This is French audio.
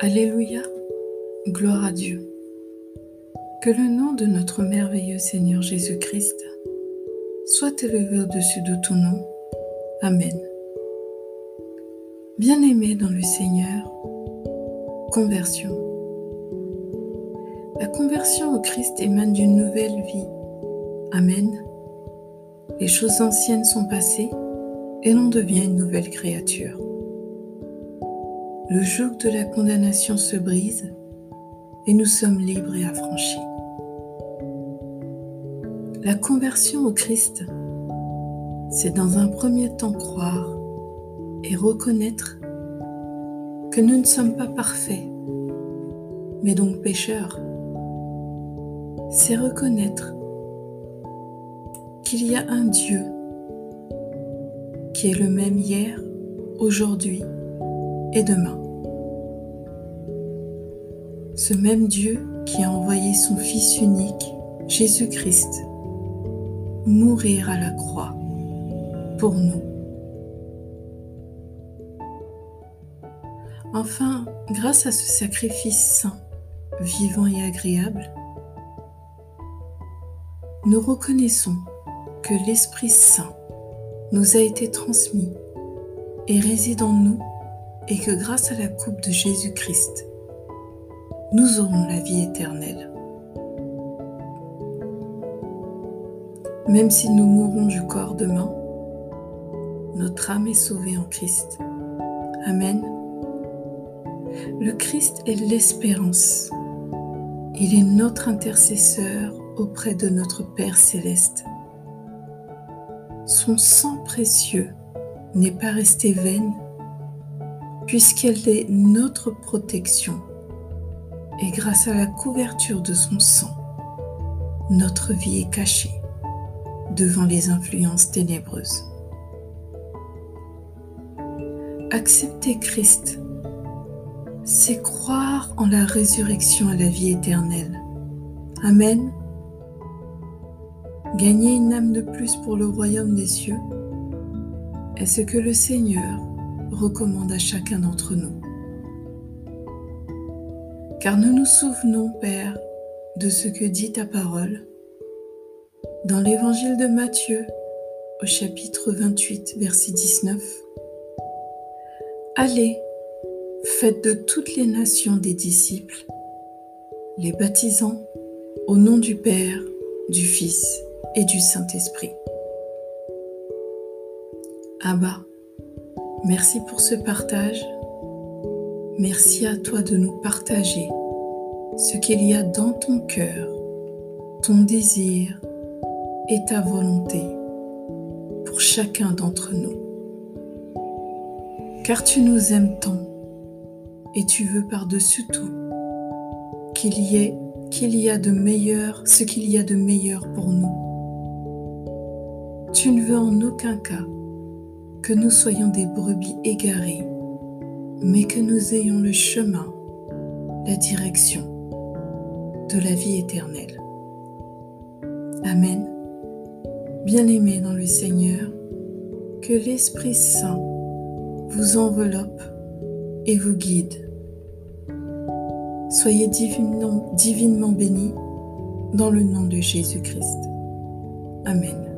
Alléluia, gloire à Dieu. Que le nom de notre merveilleux Seigneur Jésus-Christ soit élevé au-dessus de tout nom. Amen. Bien-aimé dans le Seigneur, conversion. La conversion au Christ émane d'une nouvelle vie. Amen. Les choses anciennes sont passées et l'on devient une nouvelle créature le joug de la condamnation se brise et nous sommes libres et affranchis. La conversion au Christ, c'est dans un premier temps croire et reconnaître que nous ne sommes pas parfaits, mais donc pécheurs. C'est reconnaître qu'il y a un Dieu qui est le même hier, aujourd'hui et demain. Ce même Dieu qui a envoyé son Fils unique, Jésus-Christ, mourir à la croix pour nous. Enfin, grâce à ce sacrifice saint, vivant et agréable, nous reconnaissons que l'Esprit Saint nous a été transmis et réside en nous et que grâce à la coupe de Jésus-Christ, nous aurons la vie éternelle. Même si nous mourrons du corps demain, notre âme est sauvée en Christ. Amen. Le Christ est l'espérance. Il est notre intercesseur auprès de notre Père céleste. Son sang précieux n'est pas resté vaine puisqu'elle est notre protection. Et grâce à la couverture de son sang, notre vie est cachée devant les influences ténébreuses. Accepter Christ, c'est croire en la résurrection à la vie éternelle. Amen. Gagner une âme de plus pour le royaume des cieux est ce que le Seigneur recommande à chacun d'entre nous. Car nous nous souvenons, Père, de ce que dit ta parole dans l'évangile de Matthieu au chapitre 28, verset 19. Allez, faites de toutes les nations des disciples, les baptisant au nom du Père, du Fils et du Saint-Esprit. Abba, Merci pour ce partage. Merci à toi de nous partager ce qu'il y a dans ton cœur, ton désir et ta volonté pour chacun d'entre nous. Car tu nous aimes tant et tu veux par-dessus tout qu'il y ait qu'il y a de meilleur, ce qu'il y a de meilleur pour nous. Tu ne veux en aucun cas que nous soyons des brebis égarées, mais que nous ayons le chemin, la direction de la vie éternelle. Amen. Bien-aimés dans le Seigneur, que l'Esprit Saint vous enveloppe et vous guide. Soyez divinement, divinement bénis dans le nom de Jésus-Christ. Amen.